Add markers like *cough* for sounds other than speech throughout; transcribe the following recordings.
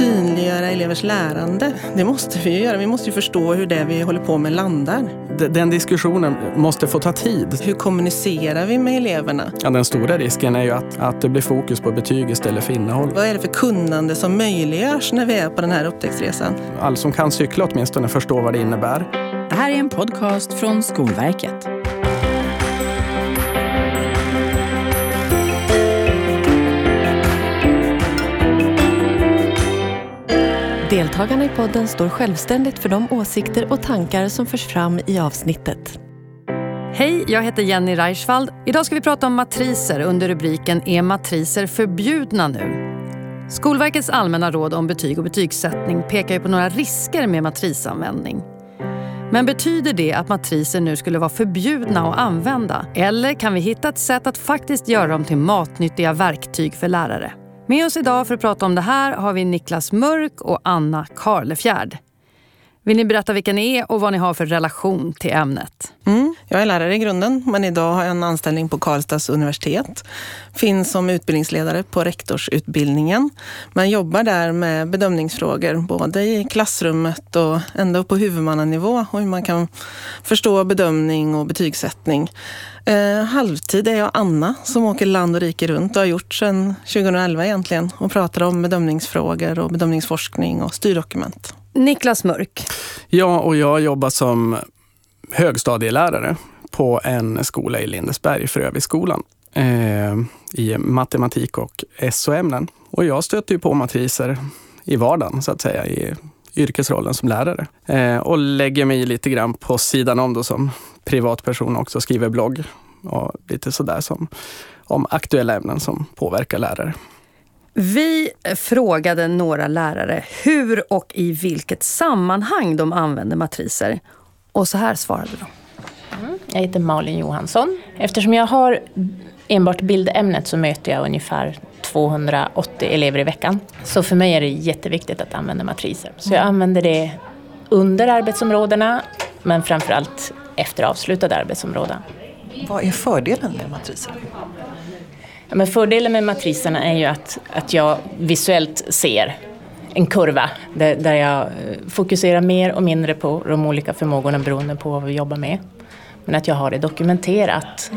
synliggöra elevers lärande. Det måste vi ju göra. Vi måste ju förstå hur det vi håller på med landar. Den diskussionen måste få ta tid. Hur kommunicerar vi med eleverna? Ja, den stora risken är ju att, att det blir fokus på betyg istället för innehåll. Vad är det för kunnande som möjliggörs när vi är på den här upptäcktsresan? Alla som kan cykla åtminstone förstår vad det innebär. Det här är en podcast från Skolverket. Deltagarna i podden står självständigt för de åsikter och tankar som förs fram i avsnittet. Hej, jag heter Jenny Reichwald. Idag ska vi prata om matriser under rubriken Är matriser förbjudna nu? Skolverkets allmänna råd om betyg och betygssättning pekar ju på några risker med matrisanvändning. Men betyder det att matriser nu skulle vara förbjudna att använda? Eller kan vi hitta ett sätt att faktiskt göra dem till matnyttiga verktyg för lärare? Med oss idag för att prata om det här har vi Niklas Mörk och Anna Karlefjärd. Vill ni berätta vilka ni är och vad ni har för relation till ämnet? Mm, jag är lärare i grunden, men idag har jag en anställning på Karlstads universitet. Finns som utbildningsledare på rektorsutbildningen, men jobbar där med bedömningsfrågor, både i klassrummet och ända upp på huvudmannanivå och hur man kan förstå bedömning och betygssättning. Eh, halvtid är jag Anna som åker land och rike runt och har gjort sedan 2011 egentligen och pratar om bedömningsfrågor och bedömningsforskning och styrdokument. Niklas Mörk. Ja, och jag jobbar som högstadielärare på en skola i Lindesberg, Fröviskolan, eh, i matematik och SO-ämnen. Och jag stöter ju på matriser i vardagen, så att säga, i yrkesrollen som lärare. Eh, och lägger mig lite grann på sidan om då som privatperson också, skriver blogg och lite sådär som om aktuella ämnen som påverkar lärare. Vi frågade några lärare hur och i vilket sammanhang de använder matriser. Och så här svarade de. Mm. Jag heter Malin Johansson. Eftersom jag har enbart bildämnet så möter jag ungefär 280 elever i veckan. Så för mig är det jätteviktigt att använda matriser. Så jag använder det under arbetsområdena men framförallt efter avslutade arbetsområden. Vad är fördelen med matriser? Men fördelen med matriserna är ju att, att jag visuellt ser en kurva där, där jag eh, fokuserar mer och mindre på de olika förmågorna beroende på vad vi jobbar med. Men att jag har det dokumenterat.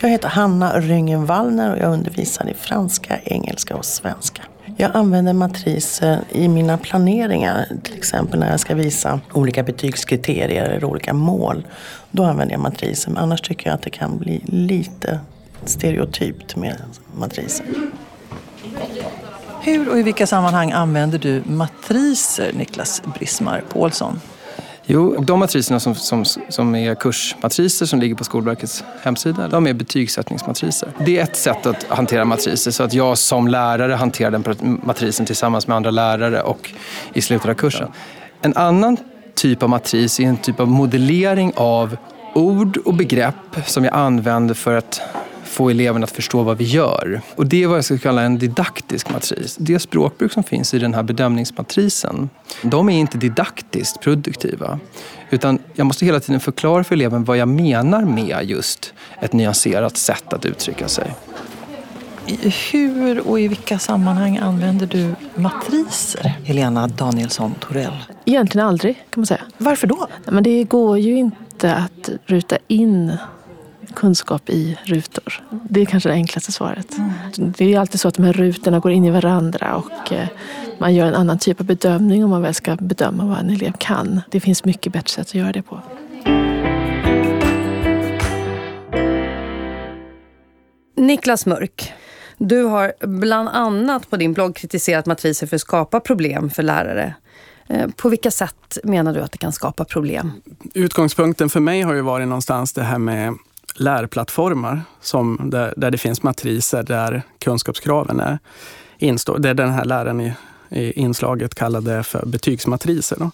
Jag heter Hanna Ryngen Wallner och jag undervisar i franska, engelska och svenska. Jag använder matriser i mina planeringar, till exempel när jag ska visa olika betygskriterier eller olika mål. Då använder jag matriser, men annars tycker jag att det kan bli lite stereotypt med matriser. Hur och i vilka sammanhang använder du matriser, Niklas Brismar Paulsson? Jo, de matriserna som, som, som är kursmatriser som ligger på Skolverkets hemsida, de är betygssättningsmatriser. Det är ett sätt att hantera matriser så att jag som lärare hanterar den matrisen tillsammans med andra lärare och i slutet av kursen. En annan typ av matris är en typ av modellering av ord och begrepp som jag använder för att få eleverna att förstå vad vi gör. Och det är vad jag skulle kalla en didaktisk matris. Det språkbruk som finns i den här bedömningsmatrisen, de är inte didaktiskt produktiva. Utan jag måste hela tiden förklara för eleven vad jag menar med just ett nyanserat sätt att uttrycka sig. Hur och i vilka sammanhang använder du matriser? Helena Danielsson Torell. Egentligen aldrig, kan man säga. Varför då? Men det går ju inte att ruta in kunskap i rutor. Det är kanske det enklaste svaret. Mm. Det är alltid så att de här rutorna går in i varandra och eh, man gör en annan typ av bedömning om man väl ska bedöma vad en elev kan. Det finns mycket bättre sätt att göra det på. Niklas Mörk, du har bland annat på din blogg kritiserat matriser för att skapa problem för lärare. Eh, på vilka sätt menar du att det kan skapa problem? Utgångspunkten för mig har ju varit någonstans det här med lärplattformar som, där, där det finns matriser där kunskapskraven är instår. Det är den här läraren i, i inslaget kallade för betygsmatriser. Då.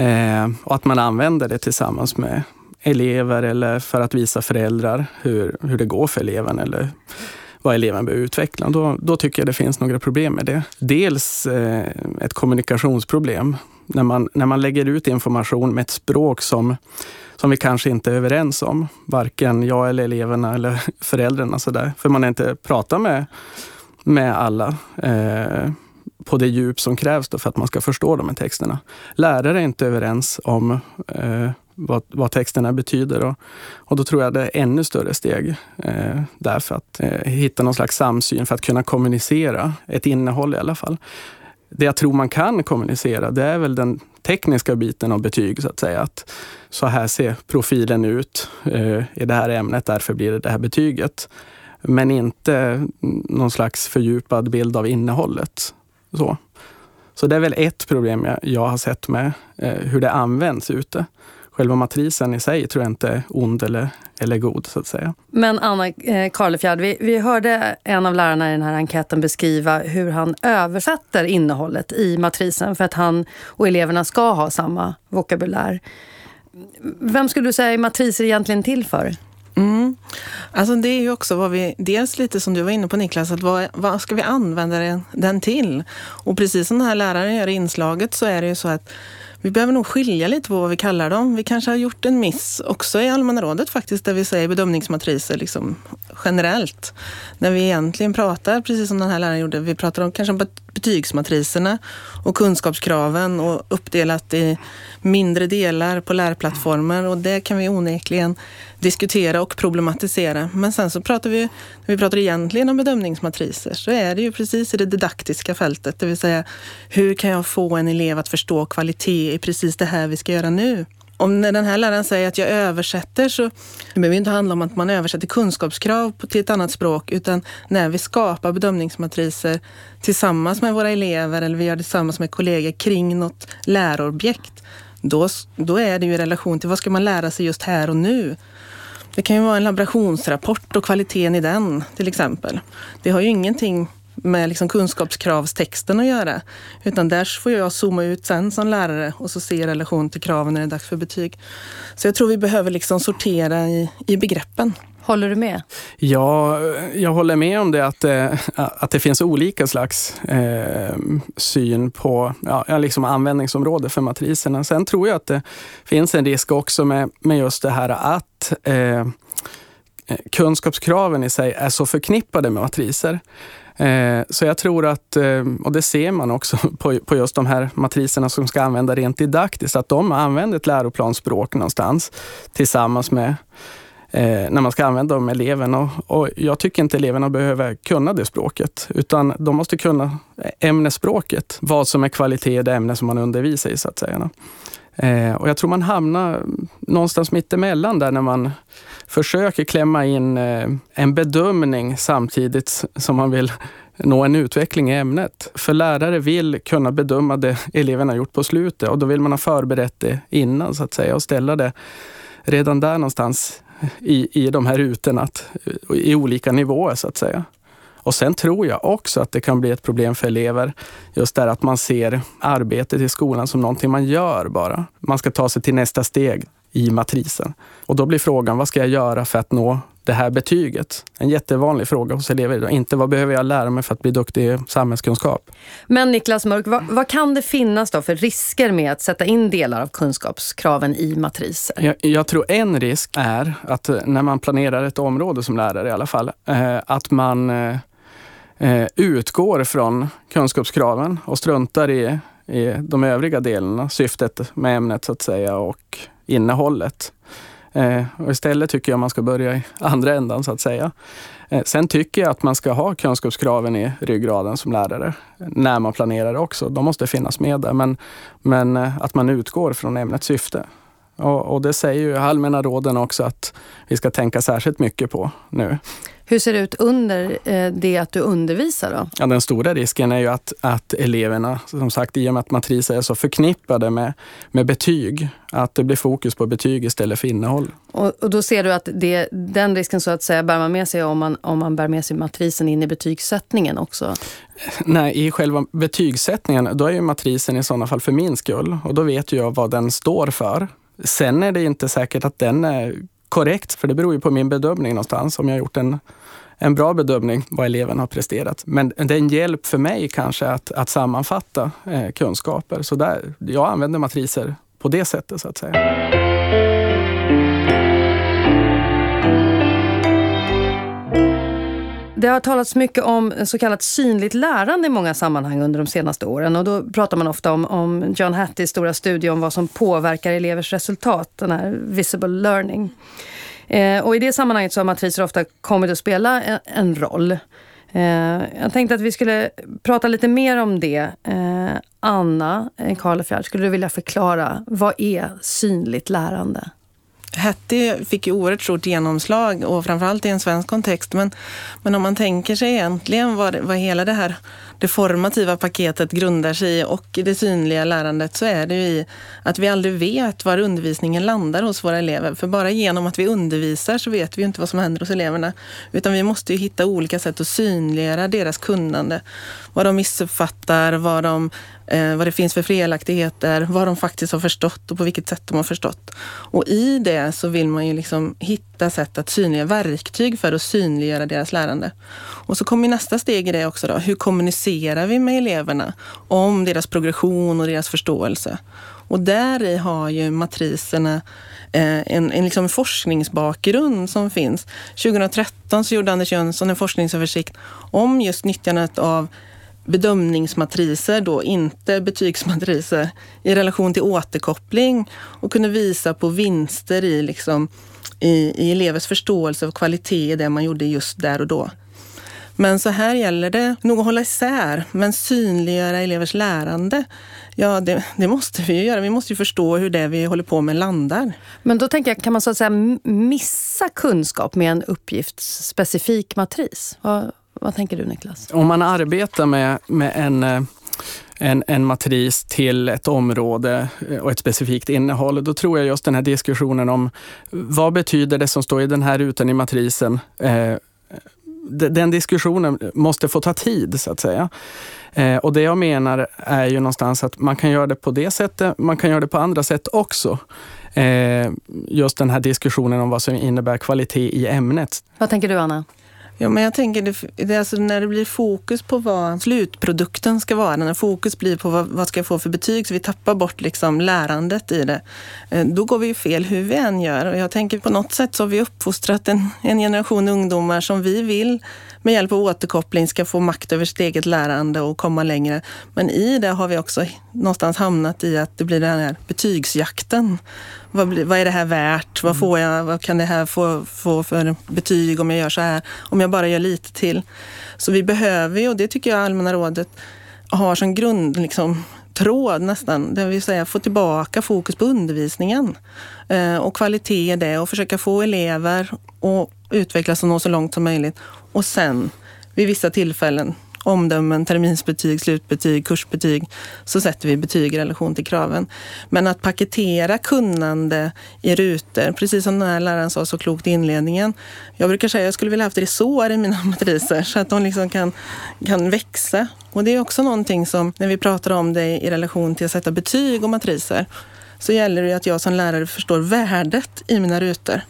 Eh, och att man använder det tillsammans med elever eller för att visa föräldrar hur, hur det går för eleven eller vad eleven behöver utveckla. Då, då tycker jag det finns några problem med det. Dels eh, ett kommunikationsproblem. När man, när man lägger ut information med ett språk som som vi kanske inte är överens om. Varken jag eller eleverna eller *laughs* föräldrarna. Så där. För man har inte pratat med, med alla. Eh, på det djup som krävs för att man ska förstå de här texterna. Lärare är inte överens om eh, vad, vad texterna betyder och, och då tror jag det är ännu större steg eh, där för att eh, hitta någon slags samsyn för att kunna kommunicera ett innehåll i alla fall. Det jag tror man kan kommunicera, det är väl den tekniska biten av betyg, så att säga. Att så här ser profilen ut eh, i det här ämnet, därför blir det det här betyget. Men inte någon slags fördjupad bild av innehållet. Så, så det är väl ett problem jag, jag har sett med eh, hur det används ute. Själva matrisen i sig tror jag inte är ond eller, eller god, så att säga. Men Anna eh, Karlefjärd, vi, vi hörde en av lärarna i den här enkäten beskriva hur han översätter innehållet i matrisen för att han och eleverna ska ha samma vokabulär. Vem skulle du säga är matriser egentligen till för? Mm. Alltså det är ju också vad vi, dels lite som du var inne på Niklas, att vad, vad ska vi använda den, den till? Och precis som den här läraren gör i inslaget så är det ju så att vi behöver nog skilja lite på vad vi kallar dem. Vi kanske har gjort en miss också i Allmänna rådet faktiskt, där vi säger bedömningsmatriser liksom generellt. När vi egentligen pratar, precis som den här läraren gjorde, vi pratar om kanske om betygsmatriserna och kunskapskraven och uppdelat i mindre delar på lärplattformar och det kan vi onekligen diskutera och problematisera. Men sen så pratar vi, när vi pratar egentligen om bedömningsmatriser, så är det ju precis i det didaktiska fältet, det vill säga hur kan jag få en elev att förstå kvalitet i precis det här vi ska göra nu? Om den här läraren säger att jag översätter så det behöver inte handla om att man översätter kunskapskrav till ett annat språk utan när vi skapar bedömningsmatriser tillsammans med våra elever eller vi gör det tillsammans med kollegor kring något lärobjekt. Då, då är det ju i relation till vad ska man lära sig just här och nu. Det kan ju vara en laborationsrapport och kvaliteten i den till exempel. Det har ju ingenting med liksom kunskapskravstexten att göra. Utan där får jag zooma ut sen som lärare och så se relation till kraven när det är dags för betyg. Så jag tror vi behöver liksom sortera i, i begreppen. Håller du med? Ja, jag håller med om det att, eh, att det finns olika slags eh, syn på ja, liksom användningsområde för matriserna. Sen tror jag att det finns en risk också med, med just det här att eh, kunskapskraven i sig är så förknippade med matriser. Eh, så jag tror att, eh, och det ser man också *laughs* på, just de här matriserna som ska använda rent didaktiskt, att de använder ett läroplansspråk någonstans tillsammans med eh, när man ska använda dem med eleverna. Och, jag tycker inte eleverna behöver kunna det språket, utan de måste kunna ämnesspråket. Vad som är kvalitet i det ämne som man undervisar i, så att säga. Eh, och jag tror man hamnar någonstans mittemellan där när man försöker klämma in eh, en bedömning samtidigt som man vill nå en utveckling i ämnet. För lärare vill kunna bedöma det eleverna gjort på slutet och då vill man ha förberett det innan så att säga och ställa det redan där någonstans i, i de här rutorna i olika nivåer så att säga. Och sen tror jag också att det kan bli ett problem för elever just där att man ser arbetet i skolan som någonting man gör bara. Man ska ta sig till nästa steg i matrisen. Och då blir frågan, vad ska jag göra för att nå det här betyget? En jättevanlig fråga hos elever idag. Inte vad behöver jag lära mig för att bli duktig i samhällskunskap? Men Niklas Mörk, vad, vad, kan det finnas då för risker med att sätta in delar av kunskapskraven i matriser? Jag, jag tror en risk är att eh, när man planerar ett område som lärare i alla fall, eh, att man eh, utgår från kunskapskraven och struntar i, i de övriga delarna, syftet med ämnet så att säga och innehållet. Eh, och istället tycker jag man ska börja i andra ändan så att säga. Eh, sen tycker jag att man ska ha kunskapskraven i ryggraden som lärare när man planerar också. De måste finnas med där, men, men eh, att man utgår från ämnets syfte. Och, och, det säger ju allmänna råden också att vi ska tänka särskilt mycket på nu. Hur ser det ut under eh, det att du undervisar då? Ja, den stora risken är ju att, att eleverna, som sagt i och med att matriser är så förknippade med, med betyg, att det blir fokus på betyg istället för innehåll. Och, och då ser du att det, den risken så att säga bär man med sig om man, om man bär med sig matrisen in i betygssättningen också? Nej, i själva betygssättningen, då är ju matrisen i sådana fall för min skull och då vet jag vad den står för. Sen är det inte säkert att den är korrekt, för det beror ju på min bedömning någonstans. Om jag har gjort en, en bra bedömning vad eleven har presterat. Men det är en hjälp för mig kanske att, att sammanfatta eh, kunskaper. Så där, jag använder matriser på det sättet så att säga. Det har talats mycket om så kallat synligt lärande i många sammanhang under de senaste åren. Och då pratar man ofta om, om John Hattys stora studie om vad som påverkar elevers resultat, den här visible learning. Eh, och i det sammanhanget så har matriser ofta kommit att spela en, en roll. Eh, jag tänkte att vi skulle prata lite mer om det. Eh, Anna eh, Karlefjärd, skulle du vilja förklara vad är synligt lärande? Hattie fick ju oerhört stort genomslag och framförallt i en svensk kontext. Men, men om man tänker sig egentligen vad, vad hela det här det formativa paketet grundar sig i och det synliga lärandet så är det ju i att vi aldrig vet var undervisningen landar hos våra elever. För bara genom att vi undervisar så vet vi ju inte vad som händer hos eleverna. Utan vi måste ju hitta olika sätt att synliggöra deras kunnande. Vad de missuppfattar, vad, de, eh, vad det finns för felaktigheter, vad de faktiskt har förstått och på vilket sätt de har förstått. Och i det så vill man ju liksom hitta sätt att synliggöra verktyg för att synliggöra deras lärande. Och så kommer nästa steg i det också då. Hur kommunicerar vi med eleverna om deras progression och deras förståelse? Och där i har ju matriserna eh, en, en liksom forskningsbakgrund som finns. 2013 så gjorde Anders Jönsson en forskningsöversikt om just nyttjandet av bedömningsmatriser, då inte betygsmatriser, i relation till återkoppling och kunde visa på vinster i, liksom, i, i elevers förståelse och kvalitet i det man gjorde just där och då. Men så här gäller det nog att hålla isär, men synliggöra elevers lärande. Ja, det, det, måste vi ju göra. Vi måste ju förstå hur det vi håller på med landar. Men då tänker jag, kan man så att säga missa kunskap med en uppgiftsspecifik matris? Vad, vad tänker du Niklas? Om man arbetar med, med en eh, en, en matris till ett område eh, och ett specifikt innehåll. Då tror jag just den här diskussionen om vad betyder det som står i den här rutan i matrisen eh, den diskussionen måste få ta tid så att säga. Eh, och det jag menar är ju någonstans att man kan göra det på det sättet, man kan göra det på andra sätt också. Eh, just den här diskussionen om vad som innebär kvalitet i ämnet. Vad tänker du Anna? Ja, men jag tänker det, det alltså när det blir fokus på vad slutprodukten ska vara, när fokus blir på vad, vad ska jag få för betyg, så vi tappar bort liksom lärandet i det. Eh, då går vi ju fel hur vi än gör. Och jag tänker på något sätt så har vi uppfostrat en, en generation ungdomar som vi vill med hjälp av återkoppling ska få makt över sitt eget lärande och komma längre. Men i det har vi också någonstans hamnat i att det blir den här betygsjakten. Vad, blir, vad är det här värt? Vad, får jag, vad kan det här få, få för betyg om jag gör så här? Om jag bara gör lite till. Så vi behöver ju, och det tycker jag Allmänna rådet har som grund, liksom, tråd nästan, det vill säga få tillbaka fokus på undervisningen eh, och kvalitet i det och försöka få elever att utvecklas och nå så långt som möjligt. Och sen vid vissa tillfällen omdömen, terminsbetyg, slutbetyg, kursbetyg, så sätter vi betyg i relation till kraven. Men att paketera kunnande i rutor, precis som den här läraren sa så klokt i inledningen. Jag brukar säga att jag skulle vilja haft resår i mina *laughs* matriser så att de liksom kan, kan växa. Och det är också någonting som, när vi pratar om det i relation till att sätta betyg och matriser, så gäller det att jag som lärare förstår värdet i mina rutor.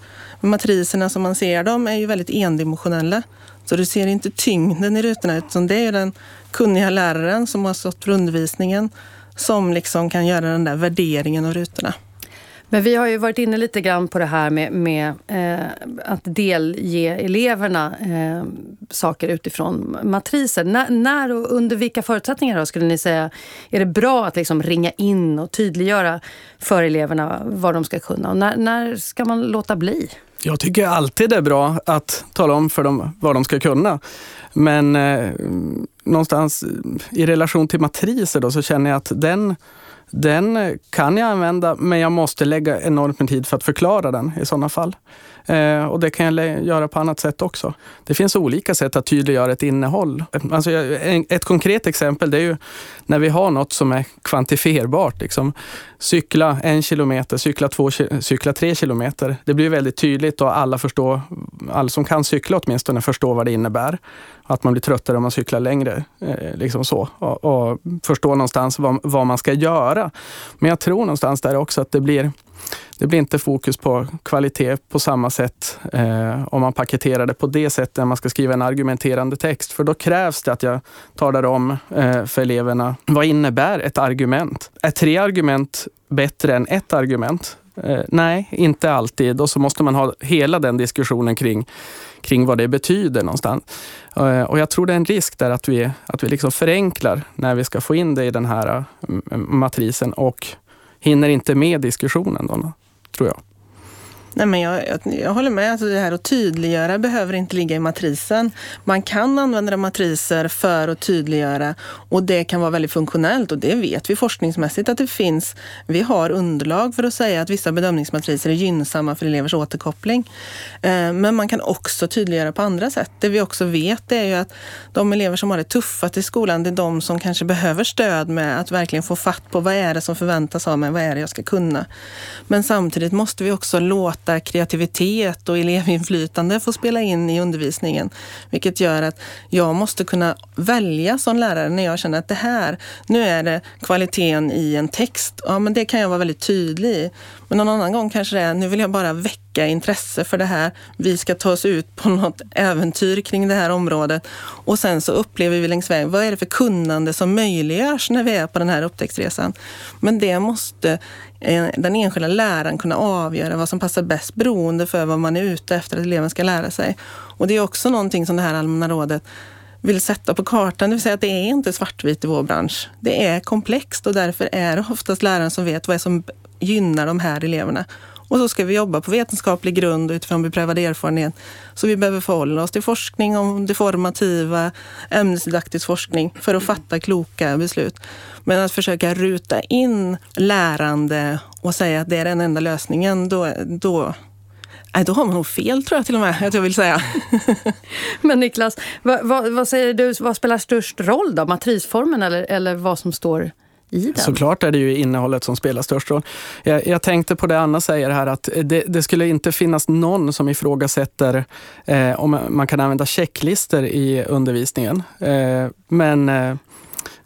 Matriserna som man ser dem är ju väldigt endimensionella. Så du ser inte tyngden i rutorna utan det är den kunniga läraren som har stått för undervisningen som liksom kan göra den där värderingen av rutorna. Men vi har ju varit inne lite grann på det här med, med eh, att delge eleverna eh, saker utifrån matriser. N när och under vilka förutsättningar då skulle ni säga är det bra att liksom ringa in och tydliggöra för eleverna vad de ska kunna? Och när, när ska man låta bli? Jag tycker alltid det är bra att tala om för dem vad de ska kunna. Men eh, någonstans i relation till matriser då, så känner jag att den, den kan jag använda, men jag måste lägga enormt med tid för att förklara den i sådana fall. Eh, och det kan jag göra på annat sätt också. Det finns olika sätt att tydliggöra ett innehåll. Alltså, ett konkret exempel det är ju när vi har något som är kvantifierbart. Liksom. Cykla en kilometer, cykla, två, cykla tre kilometer. Det blir väldigt tydligt och alla förstår, alla som kan cykla åtminstone förstår vad det innebär. Att man blir tröttare om man cyklar längre. Eh, liksom så. Och, och förstår någonstans vad, vad man ska göra. Men jag tror någonstans där också att det blir det blir inte fokus på kvalitet på samma sätt eh, om man paketerar det på det sättet när man ska skriva en argumenterande text. För då krävs det att jag talar om eh, för eleverna vad innebär ett argument? Är tre argument bättre än ett argument? Eh, nej, inte alltid. Och så måste man ha hela den diskussionen kring, kring vad det betyder någonstans. Eh, och jag tror det är en risk där att vi, att vi liksom förenklar när vi ska få in det i den här eh, matrisen och hinner inte med diskussionen då, tror jag. Nej, men jag, jag, jag, håller med. Alltså det här att tydliggöra behöver inte ligga i matrisen. Man kan använda matriser för att tydliggöra och det kan vara väldigt funktionellt och det vet vi forskningsmässigt att det finns. Vi har underlag för att säga att vissa bedömningsmatriser är gynnsamma för elevers återkoppling. Eh, men man kan också tydliggöra på andra sätt. Det vi också vet är ju att de elever som har det tuffast i skolan, det är de som kanske behöver stöd med att verkligen få fatt på vad är det som förväntas av mig, vad är det jag ska kunna. Men samtidigt måste vi också låta låta kreativitet och elevinflytande få spela in i undervisningen. Vilket gör att jag måste kunna välja som lärare när jag känner att det här, nu är det kvaliteten i en text. Ja, men det kan jag vara väldigt tydlig i. Men någon annan gång kanske det är, nu vill jag bara väcka intresse för det här. Vi ska ta oss ut på något äventyr kring det här området. Och sen så upplever vi längs vägen, vad är det för kunnande som möjliggörs när vi är på den här upptäcktsresan? Men det måste Eh, den enskilda läraren kunna avgöra vad som passar bäst beroende för vad man är ute efter att eleven ska lära sig. Och det är också någonting som det här allmänna rådet vill sätta på kartan, det vill säga att det är inte svartvitt i vår bransch. Det är komplext och därför är det oftast läraren som vet vad är som gynnar de här eleverna. Och så ska vi jobba på vetenskaplig grund utifrån beprövad erfarenhet. Så vi behöver förhålla oss till forskning om det formativa, ämnesdidaktisk forskning för att fatta kloka beslut. Men att försöka ruta in lärande och säga att det är den enda lösningen, då, då Nej, då har man nog fel tror jag till och med, att jag vill säga. *laughs* Men Niklas, vad, vad, vad, säger du, vad spelar störst roll då? Matrisformen eller, eller vad som står i den? Såklart är det ju innehållet som spelar störst roll. Jag, jag tänkte på det Anna säger här, att det, det skulle inte finnas någon som ifrågasätter eh, om man kan använda checklister i undervisningen. Eh, men eh,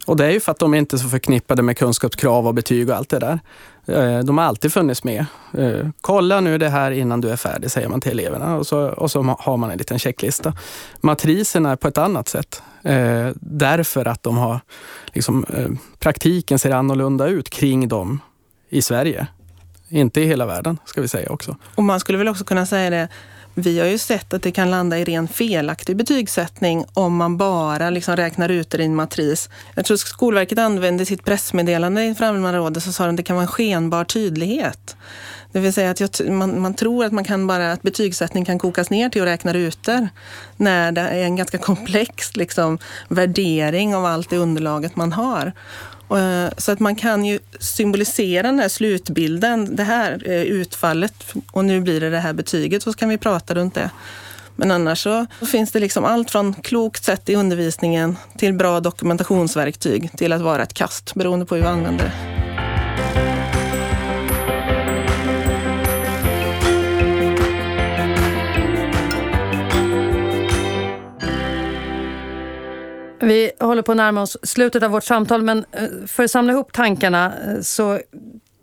och det är ju för att de inte är så förknippade med kunskapskrav och betyg och allt det där. Eh, de har alltid funnits med. Eh, kolla nu det här innan du är färdig, säger man till eleverna. Och så, och så har man en liten checklista. Matriserna är på ett annat sätt. Eh, därför att de har, liksom, eh, praktiken ser annorlunda ut kring dem i Sverige. Inte i hela världen, ska vi säga också. Och man skulle väl också kunna säga det, vi har ju sett att det kan landa i ren felaktig betygssättning om man bara liksom räknar ut det i en matris. Jag tror Skolverket använde sitt pressmeddelande inför Allmänna rådet så sa de att det kan vara en skenbar tydlighet. Det vill säga att jag, man, man, tror att, man kan bara, att betygssättning kan kokas ner till att räkna rutor när det är en ganska komplex liksom, värdering av allt det underlaget man har. Eh, så att man kan ju symbolisera den här slutbilden, det här utfallet och nu blir det det här betyget, så kan vi prata runt det. Men annars så finns det liksom allt från klokt sätt i undervisningen till bra dokumentationsverktyg till att vara ett kast beroende på hur vi använder det. Vi håller på att närma oss slutet av vårt samtal men eh, för att samla ihop tankarna eh, så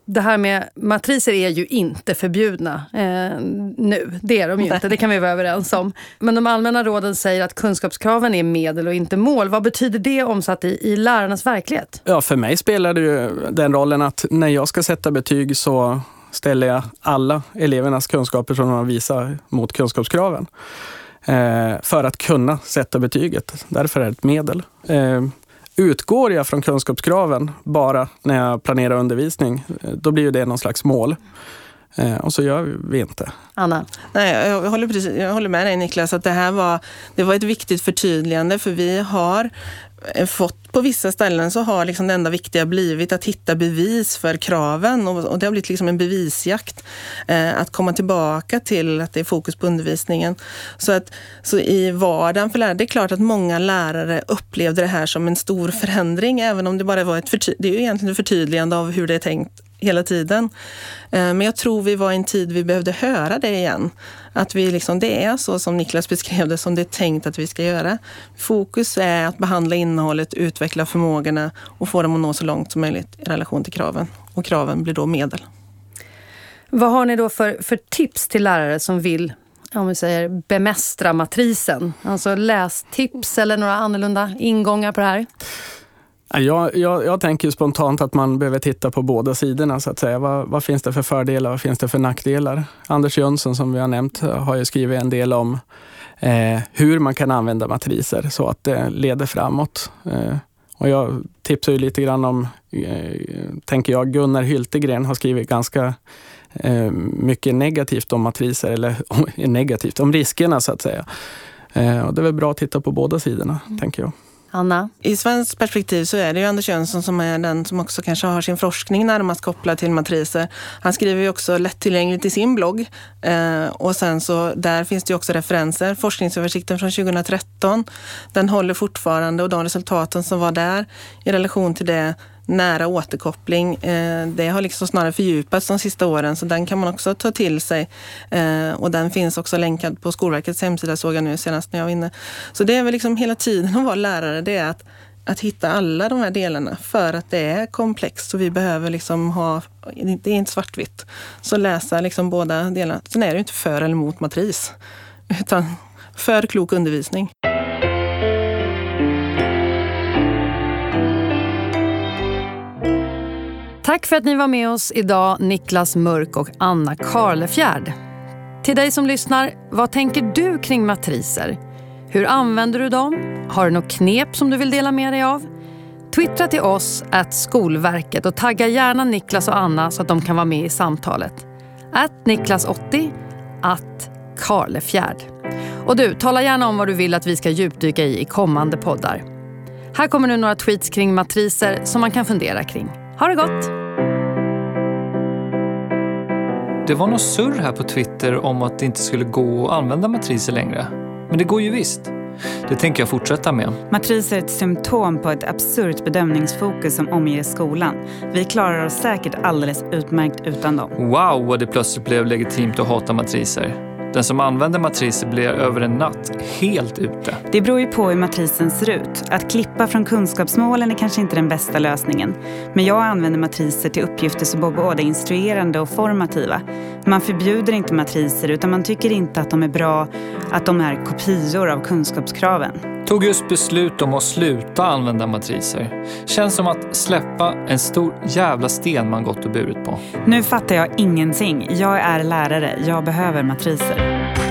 det här med matriser är ju inte förbjudna eh, nu. Det är de ju inte, det kan vi vara överens om. Men de allmänna råden säger att kunskapskraven är medel och inte mål. Vad betyder det omsatt i, i lärarnas verklighet? Ja, för mig spelar det ju den rollen att när jag ska sätta betyg så ställer jag alla elevernas kunskaper som de har visat mot kunskapskraven. Eh, för att kunna sätta betyget. Därför är det ett medel. Eh, utgår jag från kunskapskraven bara när jag planerar undervisning, eh, då blir det någon slags mål. och så gör vi inte. Anna? Nej, jag, håller precis, jag håller med dig Niklas, att det här var, det var ett viktigt förtydligande för vi har Eh, fått på vissa ställen så har liksom det enda viktiga blivit att hitta bevis för kraven och, och det har blivit liksom en bevisjakt. Eh, att komma tillbaka till att det är fokus på undervisningen. Så, att, så i vardagen för lärare, det är klart att många lärare upplevde det här som en stor förändring även om det bara var ett det är ju egentligen ett förtydligande av hur det är tänkt hela tiden. Eh, men jag tror vi var i en tid vi behövde höra det igen. Att vi liksom, det är så som Niklas beskrev det, som det är tänkt att vi ska göra. Fokus är att behandla innehållet, utveckla förmågorna och få dem att nå så långt som möjligt i relation till kraven. Och kraven blir då medel. Vad har ni då för, för tips till lärare som vill om vi säger bemästra matrisen? Alltså lästips eller några annorlunda ingångar på det här? Jag, jag, jag tänker spontant att man behöver titta på båda sidorna. så att säga. Vad, vad, finns det för fördelar och vad finns det för nackdelar? Anders Jönsson som vi har nämnt har ju skrivit en del om eh, hur man kan använda matriser så att det leder framåt. Eh, och jag tipsar ju lite grann om, eh, tänker jag, Gunnar Hyltegren har skrivit ganska eh, mycket negativt om matriser, eller *laughs* negativt, om riskerna så att säga. Eh, och det är väl bra att titta på båda sidorna, mm. tänker jag. Anna? I svenskt perspektiv så är det ju Anders Jönsson som är den som också kanske har sin forskning närmast kopplad till matriser. Han skriver ju också lättillgängligt i sin blogg. Eh, och sen så där finns det ju också referenser. Forskningsöversikten från 2013, den håller fortfarande och de resultaten som var där i relation till det nära återkoppling. Eh, det har liksom snarare fördjupats de sista åren så den kan man också ta till sig. Eh, och den finns också länkad på Skolverkets hemsida såg jag nu senast när jag var inne. Så det är väl liksom hela tiden att vara lärare, det är att, att hitta alla de här delarna för att det är komplext och vi behöver liksom ha, det är inte svartvitt. Så läsa liksom båda delarna. Sen är det ju inte för eller mot matris, utan för klok undervisning. Tack för att ni var med oss idag, Niklas Mörk och Anna Karlefjärd. Till dig som lyssnar, vad tänker du kring matriser? Hur använder du dem? Har du något knep som du vill dela med dig av? Twittra till oss att Skolverket och tagga gärna Niklas och Anna så att de kan vara med i samtalet. Att Niklas80, att Karlefjärd. Och du, tala gärna om vad du vill att vi ska djupdyka i i kommande poddar. Här kommer nu några tweets kring matriser som man kan fundera kring. Ha det gott! Det var något surr här på Twitter om att det inte skulle gå att använda matriser längre. Men det går ju visst. Det tänker jag fortsätta med. Matriser är ett symptom på ett absurt bedömningsfokus som omger skolan. Vi klarar oss säkert alldeles utmärkt utan dem. Wow, vad det plötsligt blev legitimt att hata matriser. Den som använder matriser blir över en natt helt ute. Det beror ju på hur matrisen ser ut. Att klippa från kunskapsmålen är kanske inte den bästa lösningen. Men jag använder matriser till uppgifter som är både instruerande och formativa. Man förbjuder inte matriser utan man tycker inte att de är bra, att de är kopior av kunskapskraven. Tog just beslut om att sluta använda matriser. Känns som att släppa en stor jävla sten man gått och burit på. Nu fattar jag ingenting. Jag är lärare. Jag behöver matriser.